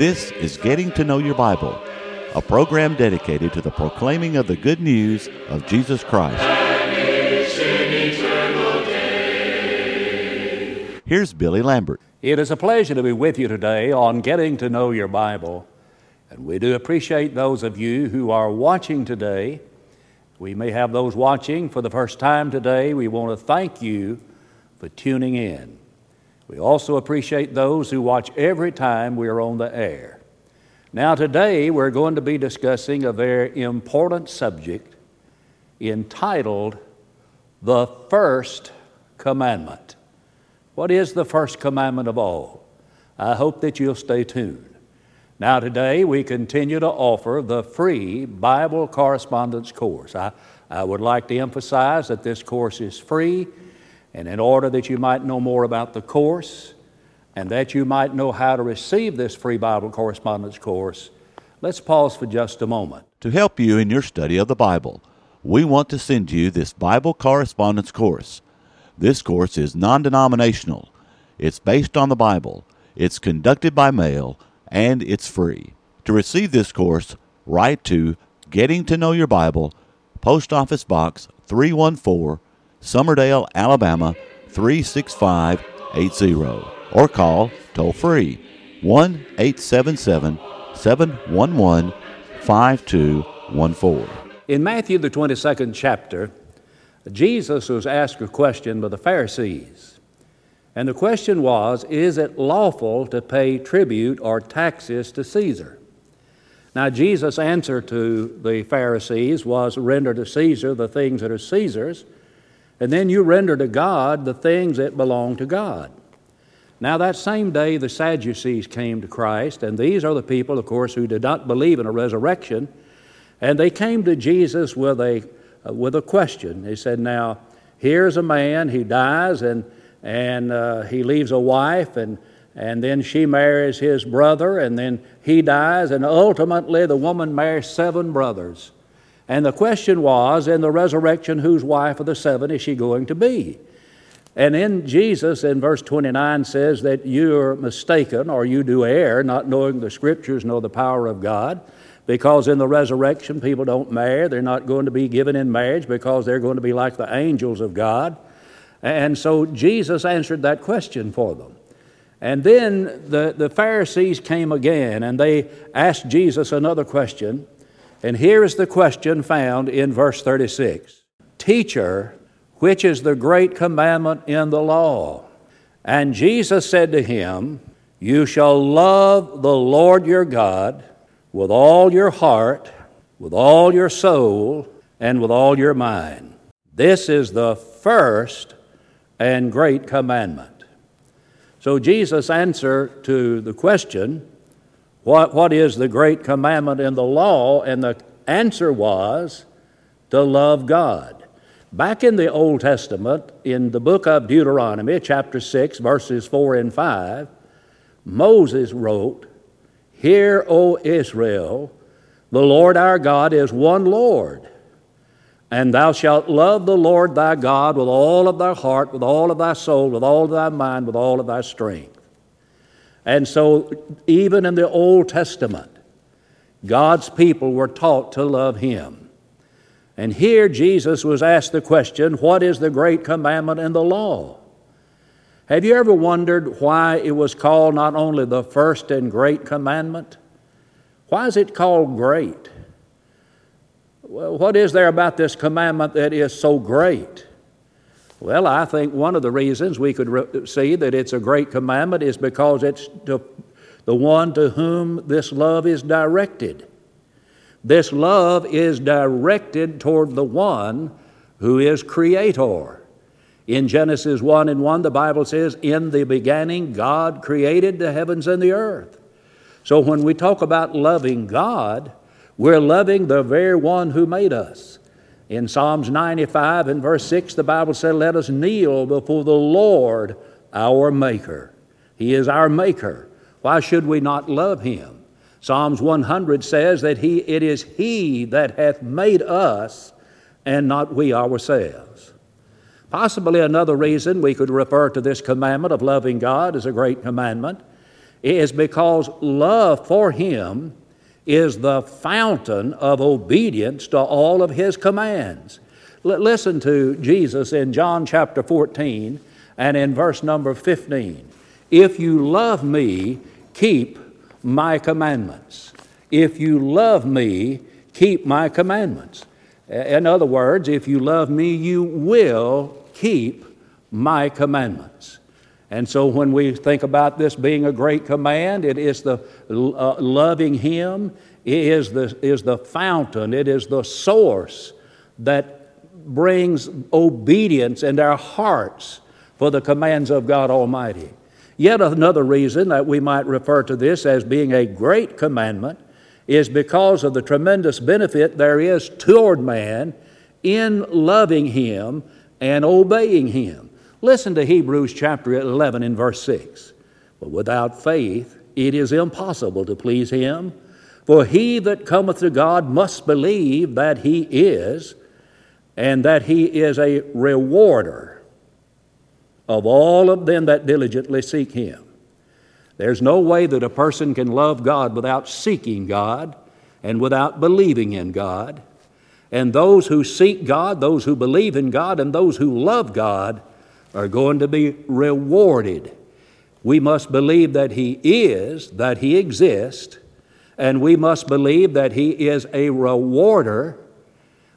This is Getting to Know Your Bible, a program dedicated to the proclaiming of the good news of Jesus Christ. Here's Billy Lambert. It is a pleasure to be with you today on Getting to Know Your Bible. And we do appreciate those of you who are watching today. We may have those watching for the first time today. We want to thank you for tuning in. We also appreciate those who watch every time we are on the air. Now, today we're going to be discussing a very important subject entitled The First Commandment. What is the first commandment of all? I hope that you'll stay tuned. Now, today we continue to offer the free Bible correspondence course. I, I would like to emphasize that this course is free. And in order that you might know more about the course and that you might know how to receive this free Bible correspondence course, let's pause for just a moment. To help you in your study of the Bible, we want to send you this Bible correspondence course. This course is non denominational, it's based on the Bible, it's conducted by mail, and it's free. To receive this course, write to Getting to Know Your Bible, Post Office Box 314. Summerdale, Alabama 36580 or call toll free 1 877 711 5214. In Matthew, the 22nd chapter, Jesus was asked a question by the Pharisees. And the question was Is it lawful to pay tribute or taxes to Caesar? Now, Jesus' answer to the Pharisees was render to Caesar the things that are Caesar's and then you render to God the things that belong to God. Now, that same day, the Sadducees came to Christ, and these are the people, of course, who did not believe in a resurrection. And they came to Jesus with a, uh, with a question. They said, Now, here's a man, he dies, and, and uh, he leaves a wife, and, and then she marries his brother, and then he dies, and ultimately the woman marries seven brothers. And the question was, in the resurrection, whose wife of the seven is she going to be? And in Jesus, in verse 29, says that you're mistaken or you do err, not knowing the scriptures nor the power of God, because in the resurrection, people don't marry. They're not going to be given in marriage because they're going to be like the angels of God. And so Jesus answered that question for them. And then the, the Pharisees came again and they asked Jesus another question. And here is the question found in verse 36 Teacher, which is the great commandment in the law? And Jesus said to him, You shall love the Lord your God with all your heart, with all your soul, and with all your mind. This is the first and great commandment. So Jesus' answer to the question, what, what is the great commandment in the law? And the answer was to love God. Back in the Old Testament, in the book of Deuteronomy, chapter 6, verses 4 and 5, Moses wrote, Hear, O Israel, the Lord our God is one Lord. And thou shalt love the Lord thy God with all of thy heart, with all of thy soul, with all of thy mind, with all of thy strength. And so, even in the Old Testament, God's people were taught to love Him. And here Jesus was asked the question what is the great commandment in the law? Have you ever wondered why it was called not only the first and great commandment? Why is it called great? Well, what is there about this commandment that is so great? Well, I think one of the reasons we could re- see that it's a great commandment is because it's to, the one to whom this love is directed. This love is directed toward the one who is creator. In Genesis 1 and 1, the Bible says, In the beginning, God created the heavens and the earth. So when we talk about loving God, we're loving the very one who made us. In Psalms 95 and verse 6, the Bible said, Let us kneel before the Lord our Maker. He is our Maker. Why should we not love Him? Psalms 100 says that he, it is He that hath made us and not we ourselves. Possibly another reason we could refer to this commandment of loving God as a great commandment is because love for Him is the fountain of obedience to all of His commands. L- listen to Jesus in John chapter 14 and in verse number 15. If you love me, keep my commandments. If you love me, keep my commandments. In other words, if you love me, you will keep my commandments. And so when we think about this being a great command, it is the uh, loving Him, it is the, is the fountain, it is the source that brings obedience in our hearts for the commands of God Almighty. Yet another reason that we might refer to this as being a great commandment is because of the tremendous benefit there is toward man in loving Him and obeying Him. Listen to Hebrews chapter 11 and verse 6. But without faith it is impossible to please Him, for he that cometh to God must believe that He is, and that He is a rewarder of all of them that diligently seek Him. There's no way that a person can love God without seeking God and without believing in God. And those who seek God, those who believe in God, and those who love God are going to be rewarded. We must believe that He is, that He exists, and we must believe that He is a rewarder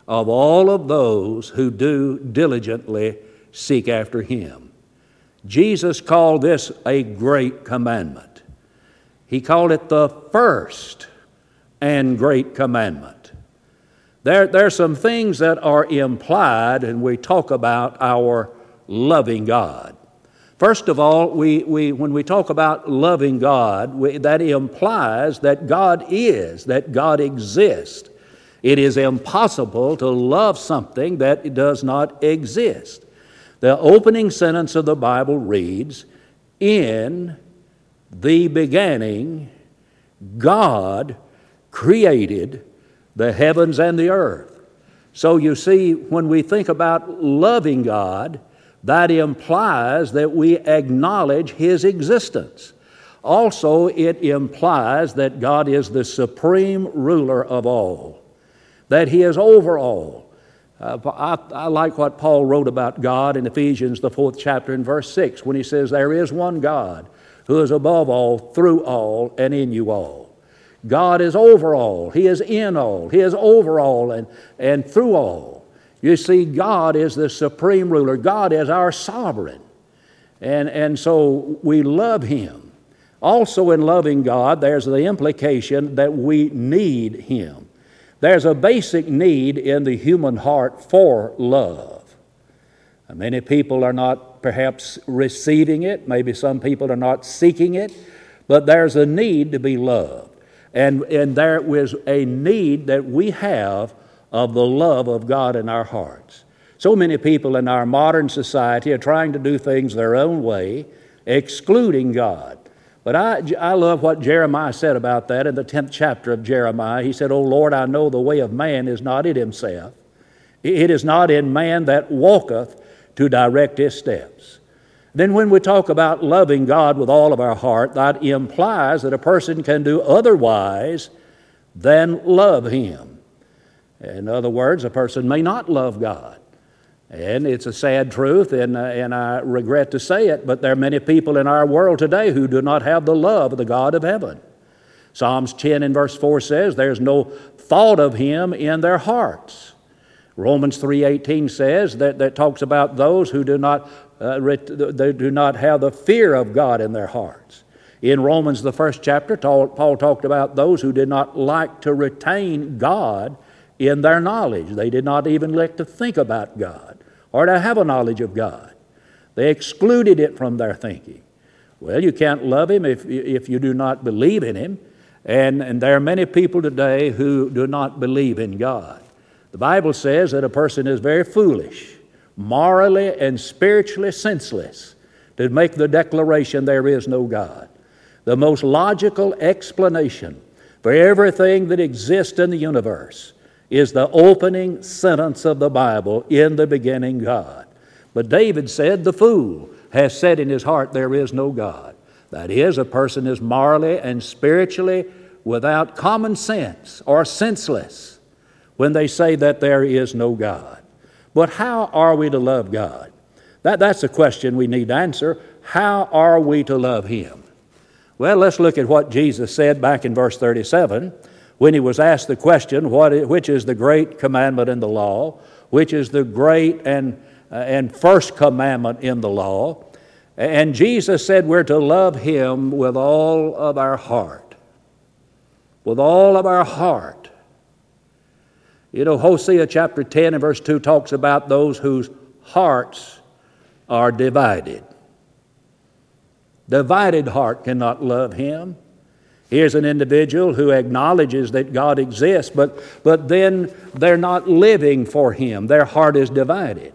of all of those who do diligently seek after Him. Jesus called this a great commandment. He called it the first and great commandment. There, there are some things that are implied, and we talk about our loving God. First of all, we, we, when we talk about loving God, we, that implies that God is, that God exists. It is impossible to love something that does not exist. The opening sentence of the Bible reads, In the beginning, God created the heavens and the earth. So you see, when we think about loving God, that implies that we acknowledge His existence. Also, it implies that God is the supreme ruler of all, that He is over all, uh, I, I, like what Paul wrote about God in Ephesians, the fourth chapter, in verse 6, when he says, There is one God who is above all, through all, and in you all. God is over all, He is in all, He is over all, and, and through all. You see, God is the supreme ruler, God is our sovereign. And, and so we love Him. Also, in loving God, there's the implication that we need Him. There's a basic need in the human heart for love. Many people are not perhaps receiving it, maybe some people are not seeking it, but there's a need to be loved. And, and there is a need that we have of the love of God in our hearts. So many people in our modern society are trying to do things their own way, excluding God. But I, I love what Jeremiah said about that in the 10th chapter of Jeremiah. He said, O Lord, I know the way of man is not in himself. It is not in man that walketh to direct his steps. Then, when we talk about loving God with all of our heart, that implies that a person can do otherwise than love Him. In other words, a person may not love God. And it's a sad truth, and, uh, and I regret to say it, but there are many people in our world today who do not have the love of the God of heaven. Psalms 10 and verse 4 says, There's no thought of Him in their hearts. Romans 3.18 says that, that talks about those who do not, uh, they do not have the fear of God in their hearts. In Romans, the first chapter, Paul talked about those who did not like to retain God in their knowledge. They did not even like to think about God or to have a knowledge of God. They excluded it from their thinking. Well, you can't love Him if, if you do not believe in Him. And, and there are many people today who do not believe in God. The Bible says that a person is very foolish, morally and spiritually senseless, to make the declaration there is no God. The most logical explanation for everything that exists in the universe is the opening sentence of the Bible in the beginning, God. But David said, The fool has said in his heart, There is no God. That is, a person is morally and spiritually without common sense or senseless when they say that there is no God. But how are we to love God? That, that's a question we need to answer. How are we to love Him? Well, let's look at what Jesus said back in verse 37 when he was asked the question, what, which is the great commandment in the law, which is the great and, uh, and first commandment in the law. And Jesus said we're to love Him with all of our heart. With all of our heart. You know, Hosea chapter 10 and verse 2 talks about those whose hearts are divided. Divided heart cannot love Him. Here's an individual who acknowledges that God exists, but, but then they're not living for Him. Their heart is divided.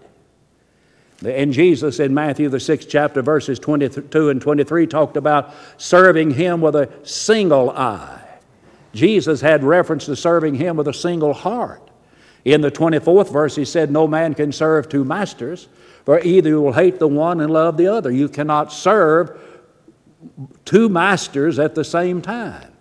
And Jesus in Matthew, the sixth chapter, verses 22 and 23, talked about serving Him with a single eye. Jesus had reference to serving Him with a single heart. In the 24th verse, He said, No man can serve two masters, for either you will hate the one and love the other. You cannot serve two masters at the same time,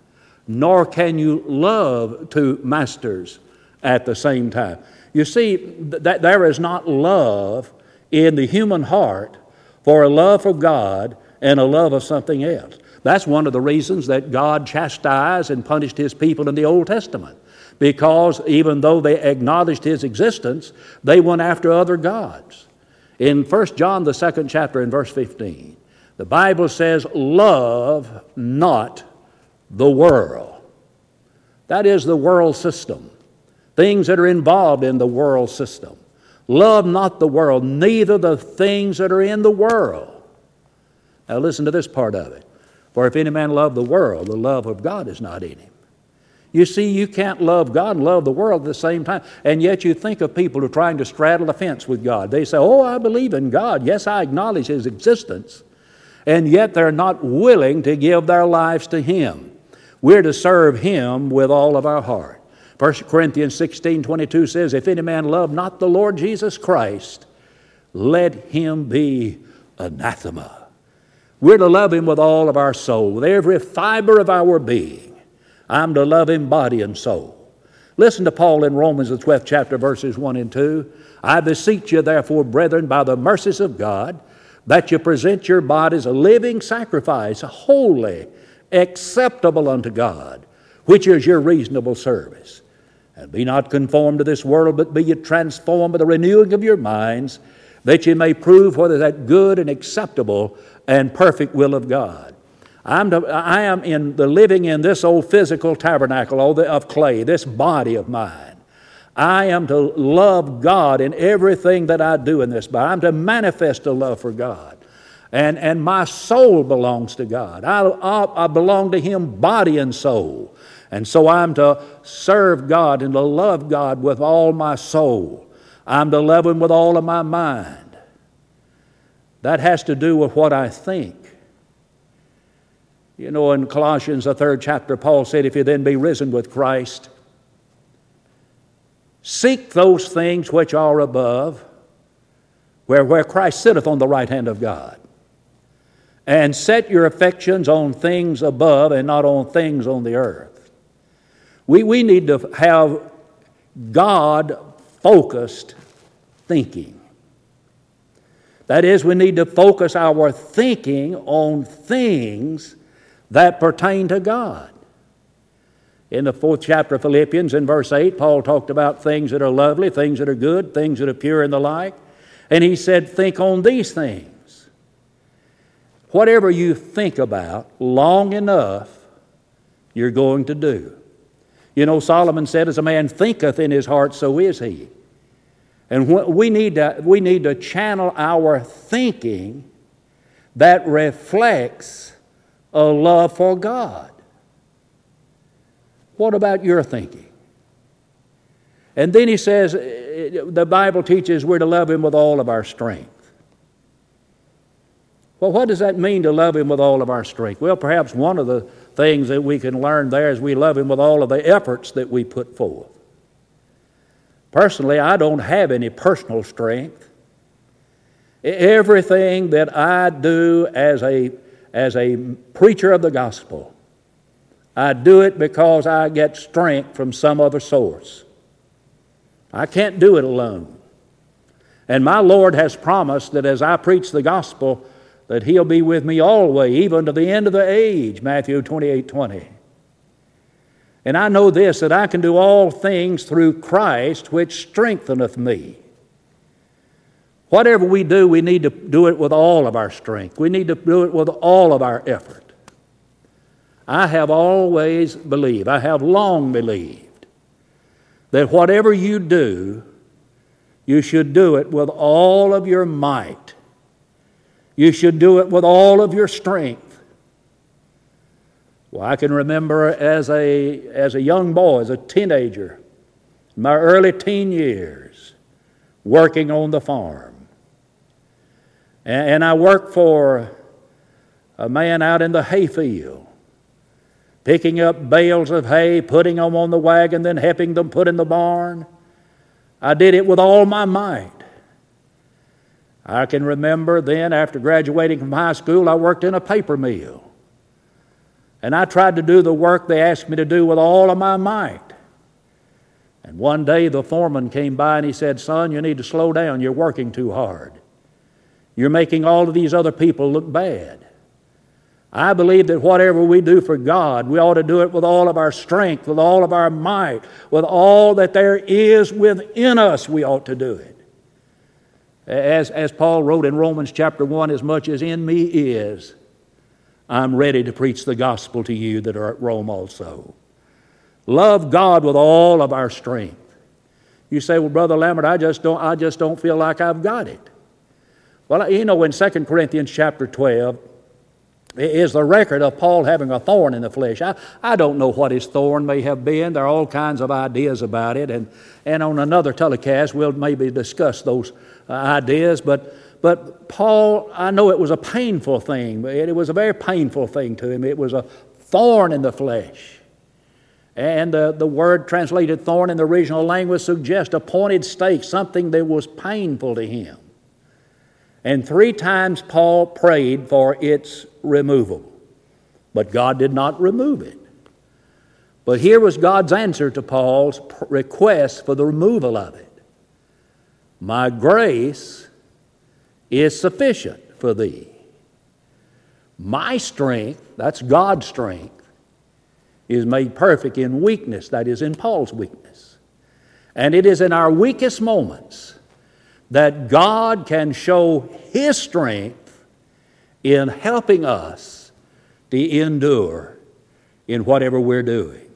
nor can you love two masters at the same time. You see, that there is not love in the human heart for a love for God and a love of something else. That's one of the reasons that God chastised and punished his people in the Old Testament. Because even though they acknowledged his existence, they went after other gods. In 1 John, the second chapter, in verse 15, the Bible says, Love not the world. That is the world system, things that are involved in the world system. Love not the world, neither the things that are in the world. Now, listen to this part of it. For if any man love the world, the love of God is not in him. You see, you can't love God and love the world at the same time. And yet you think of people who are trying to straddle the fence with God. They say, Oh, I believe in God. Yes, I acknowledge His existence and yet they're not willing to give their lives to Him. We're to serve Him with all of our heart. 1 Corinthians 16 22 says, If any man love not the Lord Jesus Christ, let him be anathema. We're to love Him with all of our soul, with every fiber of our being. I'm to love Him body and soul. Listen to Paul in Romans, the 12th chapter, verses 1 and 2. I beseech you, therefore, brethren, by the mercies of God, that you present your bodies a living sacrifice, holy, acceptable unto God, which is your reasonable service. And be not conformed to this world, but be ye transformed by the renewing of your minds, that ye may prove whether that good and acceptable and perfect will of God. I'm to, I am in the living in this old physical tabernacle of clay, this body of mine. I am to love God in everything that I do in this body. I'm to manifest a love for God. And, and my soul belongs to God. I, I, I belong to Him body and soul. And so I'm to serve God and to love God with all my soul. I'm to love Him with all of my mind. That has to do with what I think. You know, in Colossians, the third chapter, Paul said, If you then be risen with Christ, Seek those things which are above, where, where Christ sitteth on the right hand of God. And set your affections on things above and not on things on the earth. We, we need to have God focused thinking. That is, we need to focus our thinking on things that pertain to God. In the fourth chapter of Philippians, in verse 8, Paul talked about things that are lovely, things that are good, things that are pure, and the like. And he said, Think on these things. Whatever you think about long enough, you're going to do. You know, Solomon said, As a man thinketh in his heart, so is he. And we need to, we need to channel our thinking that reflects a love for God. What about your thinking? And then he says, eh, eh, the Bible teaches we're to love him with all of our strength. Well, what does that mean to love him with all of our strength? Well, perhaps one of the things that we can learn there is we love him with all of the efforts that we put forth. Personally, I don't have any personal strength. Everything that I do as a, as a preacher of the gospel. I do it because I get strength from some other source. I can't do it alone. And my Lord has promised that as I preach the gospel, that He'll be with me always, even to the end of the age, Matthew 28 20. And I know this, that I can do all things through Christ, which strengtheneth me. Whatever we do, we need to do it with all of our strength. We need to do it with all of our effort. I have always believed, I have long believed, that whatever you do, you should do it with all of your might. You should do it with all of your strength. Well, I can remember as a, as a young boy, as a teenager, my early teen years, working on the farm. And, and I worked for a man out in the hayfield picking up bales of hay, putting them on the wagon, then helping them put in the barn. I did it with all my might. I can remember then, after graduating from high school, I worked in a paper mill. And I tried to do the work they asked me to do with all of my might. And one day the foreman came by and he said, Son, you need to slow down. You're working too hard. You're making all of these other people look bad. I believe that whatever we do for God, we ought to do it with all of our strength, with all of our might, with all that there is within us, we ought to do it. As, as Paul wrote in Romans chapter 1, as much as in me is, I'm ready to preach the gospel to you that are at Rome also. Love God with all of our strength. You say, well, Brother Lambert, I just don't, I just don't feel like I've got it. Well, you know, in 2 Corinthians chapter 12, is the record of Paul having a thorn in the flesh. I, I don't know what his thorn may have been. There are all kinds of ideas about it, and, and on another telecast, we'll maybe discuss those uh, ideas. But, but Paul, I know it was a painful thing. It, it was a very painful thing to him. It was a thorn in the flesh. And the, the word translated thorn in the original language suggests a pointed stake, something that was painful to him. And three times Paul prayed for its removal. But God did not remove it. But here was God's answer to Paul's request for the removal of it My grace is sufficient for thee. My strength, that's God's strength, is made perfect in weakness, that is, in Paul's weakness. And it is in our weakest moments that God can show His strength in helping us to endure in whatever we're doing.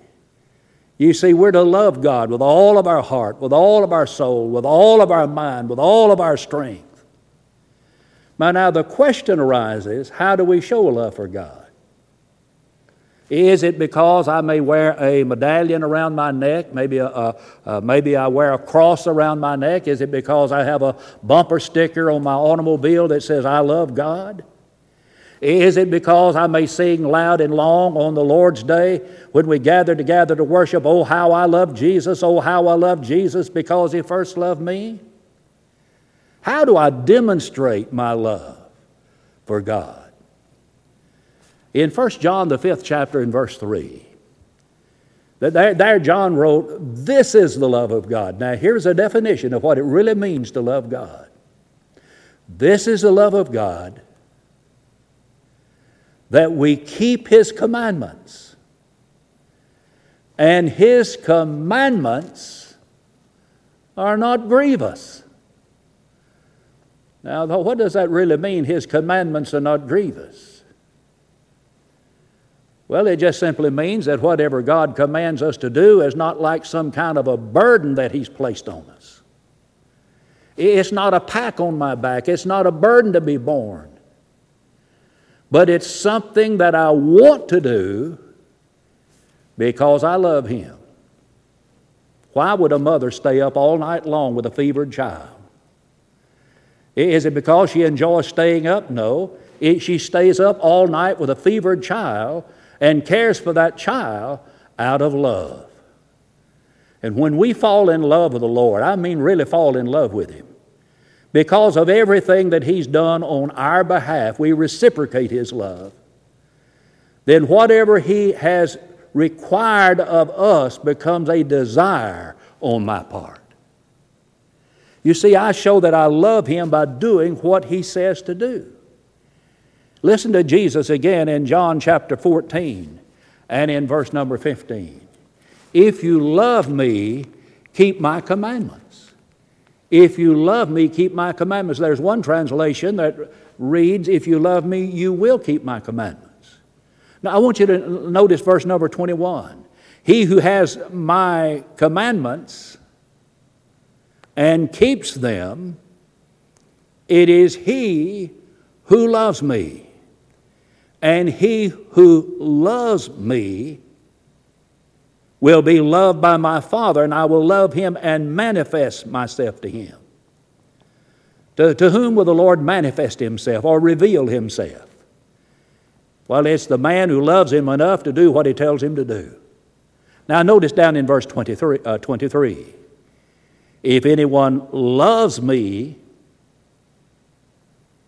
You see, we're to love God with all of our heart, with all of our soul, with all of our mind, with all of our strength. Now, now the question arises how do we show love for God? Is it because I may wear a medallion around my neck? Maybe, a, a, maybe I wear a cross around my neck? Is it because I have a bumper sticker on my automobile that says, I love God? Is it because I may sing loud and long on the Lord's day when we gather together to worship, Oh, how I love Jesus, oh, how I love Jesus because He first loved me? How do I demonstrate my love for God? In 1 John, the fifth chapter, in verse 3, there, there John wrote, This is the love of God. Now, here's a definition of what it really means to love God. This is the love of God that we keep His commandments. And His commandments are not grievous. Now, what does that really mean? His commandments are not grievous. Well, it just simply means that whatever God commands us to do is not like some kind of a burden that He's placed on us. It's not a pack on my back, it's not a burden to be borne. But it's something that I want to do because I love Him. Why would a mother stay up all night long with a fevered child? Is it because she enjoys staying up? No. she stays up all night with a fevered child and cares for that child out of love. And when we fall in love with the Lord, I mean really fall in love with Him, because of everything that He's done on our behalf, we reciprocate His love. then whatever He has required of us becomes a desire on my part. You see, I show that I love Him by doing what He says to do. Listen to Jesus again in John chapter 14 and in verse number 15. If you love me, keep my commandments. If you love me, keep my commandments. There's one translation that reads, If you love me, you will keep my commandments. Now, I want you to notice verse number 21. He who has my commandments and keeps them, it is he who loves me. And he who loves me will be loved by my Father, and I will love him and manifest myself to him. To, to whom will the Lord manifest himself or reveal himself? Well, it's the man who loves him enough to do what he tells him to do. Now, notice down in verse 23, uh, 23 if anyone loves me,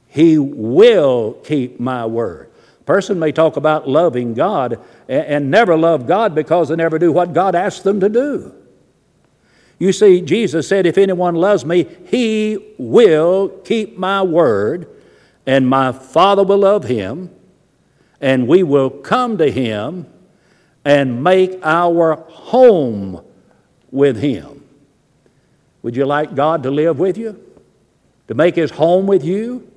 he will keep my word. Person may talk about loving God and, and never love God because they never do what God asks them to do. You see, Jesus said, If anyone loves me, he will keep my word, and my Father will love him, and we will come to him and make our home with him. Would you like God to live with you? To make his home with you?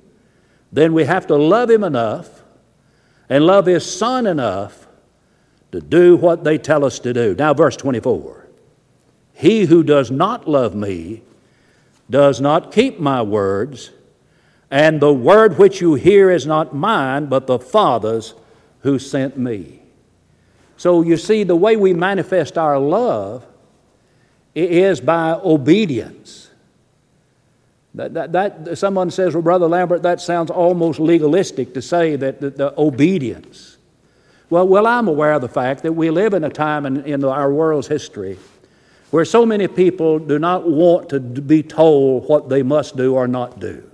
Then we have to love him enough and love his son enough to do what they tell us to do. Now, verse 24 He who does not love me does not keep my words, and the word which you hear is not mine, but the Father's who sent me. So you see, the way we manifest our love is by obedience. That, that, that, someone says, Well, Brother Lambert, that sounds almost legalistic to say that the, the obedience. Well, well, I'm aware of the fact that we live in a time in, in our world's history where so many people do not want to be told what they must do or not do.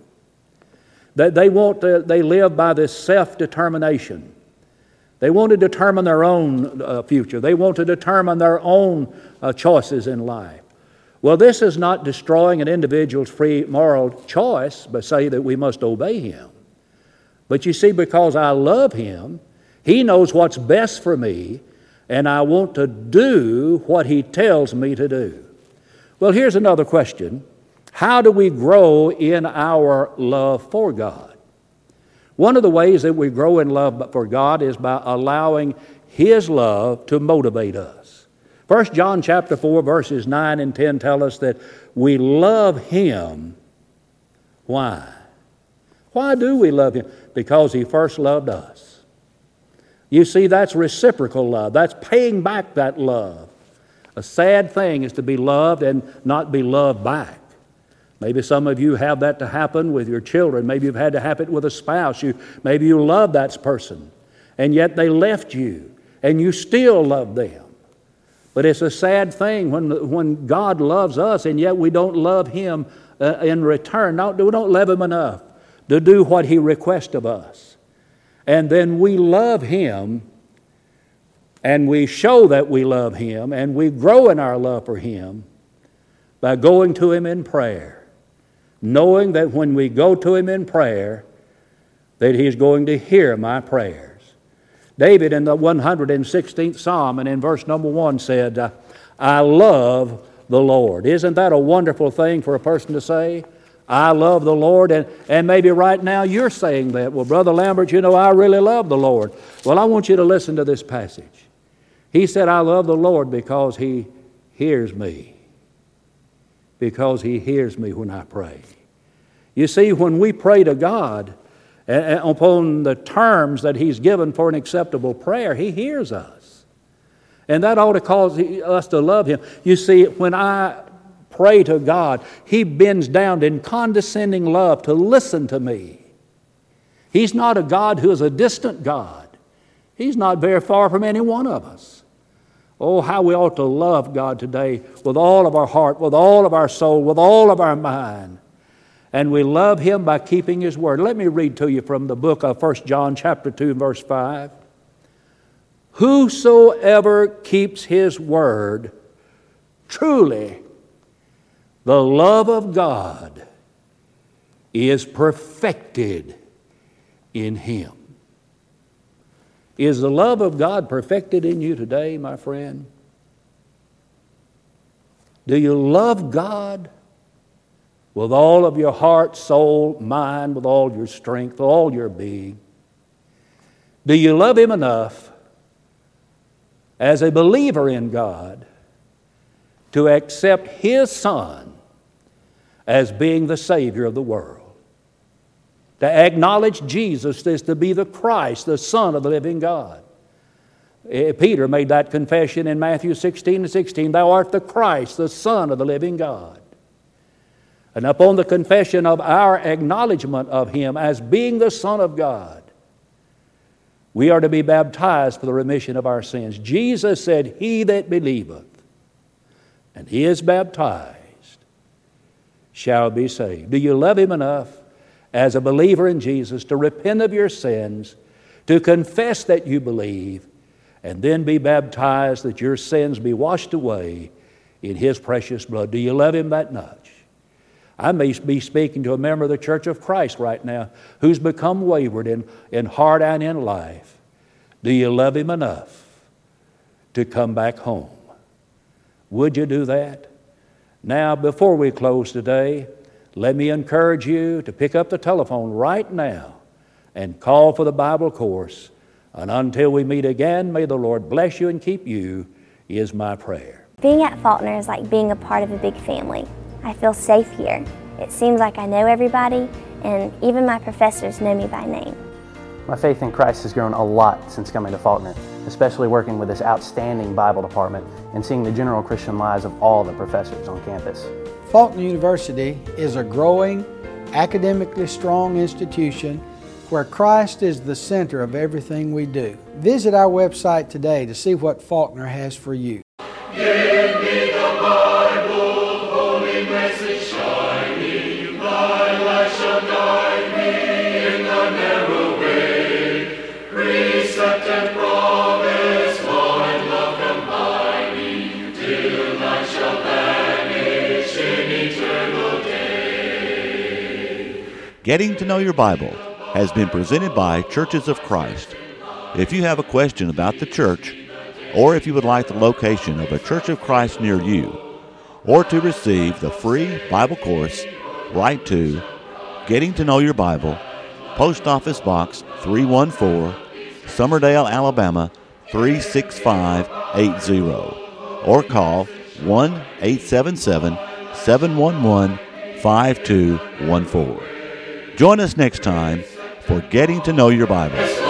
They, they, want to, they live by this self determination. They want to determine their own uh, future. They want to determine their own uh, choices in life. Well, this is not destroying an individual's free moral choice, but say that we must obey him. But you see, because I love him, he knows what's best for me, and I want to do what he tells me to do. Well, here's another question How do we grow in our love for God? One of the ways that we grow in love for God is by allowing His love to motivate us. 1 John chapter 4 verses 9 and 10 tell us that we love Him. Why? Why do we love Him? Because He first loved us. You see, that's reciprocal love. That's paying back that love. A sad thing is to be loved and not be loved back. Maybe some of you have that to happen with your children. Maybe you've had to happen with a spouse. You, maybe you love that person, and yet they left you, and you still love them. But it's a sad thing when, when God loves us, and yet we don't love Him uh, in return. Not, we don't love Him enough to do what He requests of us. And then we love Him, and we show that we love Him, and we grow in our love for Him by going to Him in prayer knowing that when we go to Him in prayer, that He's going to hear my prayers. David in the 116th Psalm and in verse number one said, uh, I love the Lord. Isn't that a wonderful thing for a person to say? I love the Lord. And, and maybe right now you're saying that. Well, Brother Lambert, you know, I really love the Lord. Well, I want you to listen to this passage. He said, I love the Lord because He hears me because He hears me when I pray. You see, when we pray to God upon the terms that He's given for an acceptable prayer, He hears us. And that ought to cause us to love Him. You see, when I pray to God, He bends down in condescending love to listen to me. He's not a God who is a distant God, He's not very far from any one of us. Oh, how we ought to love God today with all of our heart, with all of our soul, with all of our mind. And we love Him by keeping His Word. Let me read to you from the book of 1 John chapter 2, verse 5. Whosoever keeps his word, truly the love of God is perfected in him. Is the love of God perfected in you today, my friend? Do you love God with all of your heart, soul, mind, with all your strength, all your being? Do you love Him enough as a believer in God to accept His Son as being the Savior of the world? To acknowledge Jesus as to be the Christ, the Son of the living God. Eh, Peter made that confession in Matthew 16 and 16 Thou art the Christ, the Son of the living God. And upon the confession of our acknowledgement of Him as being the Son of God, we are to be baptized for the remission of our sins. Jesus said, He that believeth and he is baptized shall be saved. Do you love Him enough as a believer in Jesus to repent of your sins, to confess that you believe, and then be baptized that your sins be washed away in His precious blood? Do you love Him that much? I may be speaking to a member of the Church of Christ right now who's become wayward in, in heart and in life. Do you love Him enough to come back home? Would you do that? Now, before we close today, let me encourage you to pick up the telephone right now and call for the Bible course. And until we meet again, may the Lord bless you and keep you, is my prayer. Being at Faulkner is like being a part of a big family. I feel safe here. It seems like I know everybody, and even my professors know me by name. My faith in Christ has grown a lot since coming to Faulkner, especially working with this outstanding Bible department and seeing the general Christian lives of all the professors on campus. Faulkner University is a growing, academically strong institution where Christ is the center of everything we do. Visit our website today to see what Faulkner has for you. Getting to Know Your Bible has been presented by Churches of Christ. If you have a question about the church, or if you would like the location of a Church of Christ near you, or to receive the free Bible course, write to Getting to Know Your Bible, Post Office Box 314, Summerdale, Alabama 36580, or call 1 877 711 5214. Join us next time for Getting to Know Your Bible.